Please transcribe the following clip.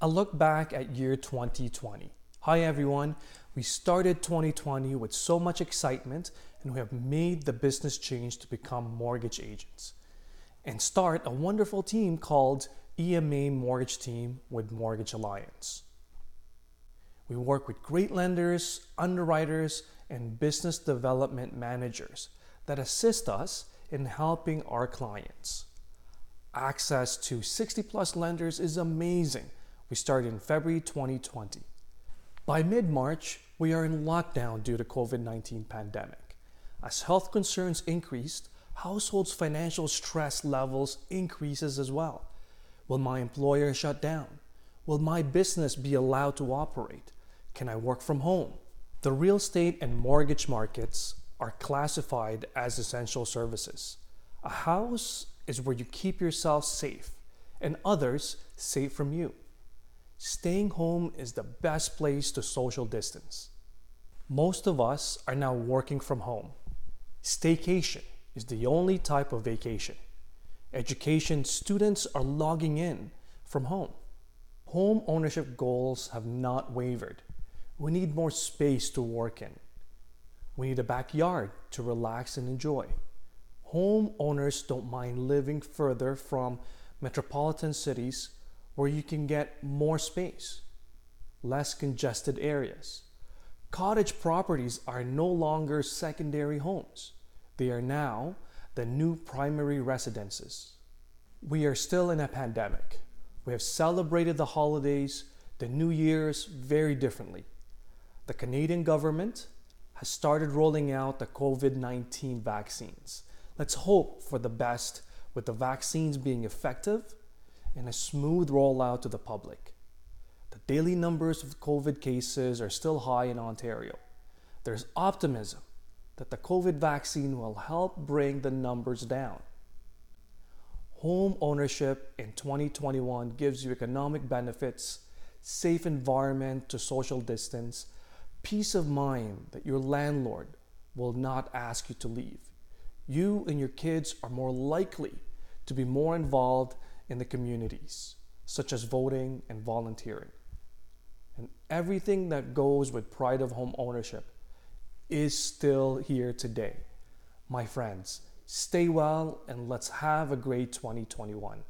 A look back at year 2020. Hi everyone. We started 2020 with so much excitement and we have made the business change to become mortgage agents and start a wonderful team called EMA Mortgage Team with Mortgage Alliance. We work with great lenders, underwriters, and business development managers that assist us in helping our clients. Access to 60 plus lenders is amazing we started in February 2020. By mid March, we are in lockdown due to COVID 19 pandemic. As health concerns increased, households' financial stress levels increases as well. Will my employer shut down? Will my business be allowed to operate? Can I work from home? The real estate and mortgage markets are classified as essential services. A house is where you keep yourself safe and others safe from you staying home is the best place to social distance. Most of us are now working from home. Staycation is the only type of vacation. Education students are logging in from home. Home ownership goals have not wavered. We need more space to work in. We need a backyard to relax and enjoy. Home owners don't mind living further from metropolitan cities where you can get more space, less congested areas. Cottage properties are no longer secondary homes. They are now the new primary residences. We are still in a pandemic. We have celebrated the holidays, the New Year's very differently. The Canadian government has started rolling out the COVID 19 vaccines. Let's hope for the best with the vaccines being effective and a smooth rollout to the public. The daily numbers of COVID cases are still high in Ontario. There's optimism that the COVID vaccine will help bring the numbers down. Home ownership in 2021 gives you economic benefits, safe environment to social distance, peace of mind that your landlord will not ask you to leave. You and your kids are more likely to be more involved in the communities, such as voting and volunteering. And everything that goes with pride of home ownership is still here today. My friends, stay well and let's have a great 2021.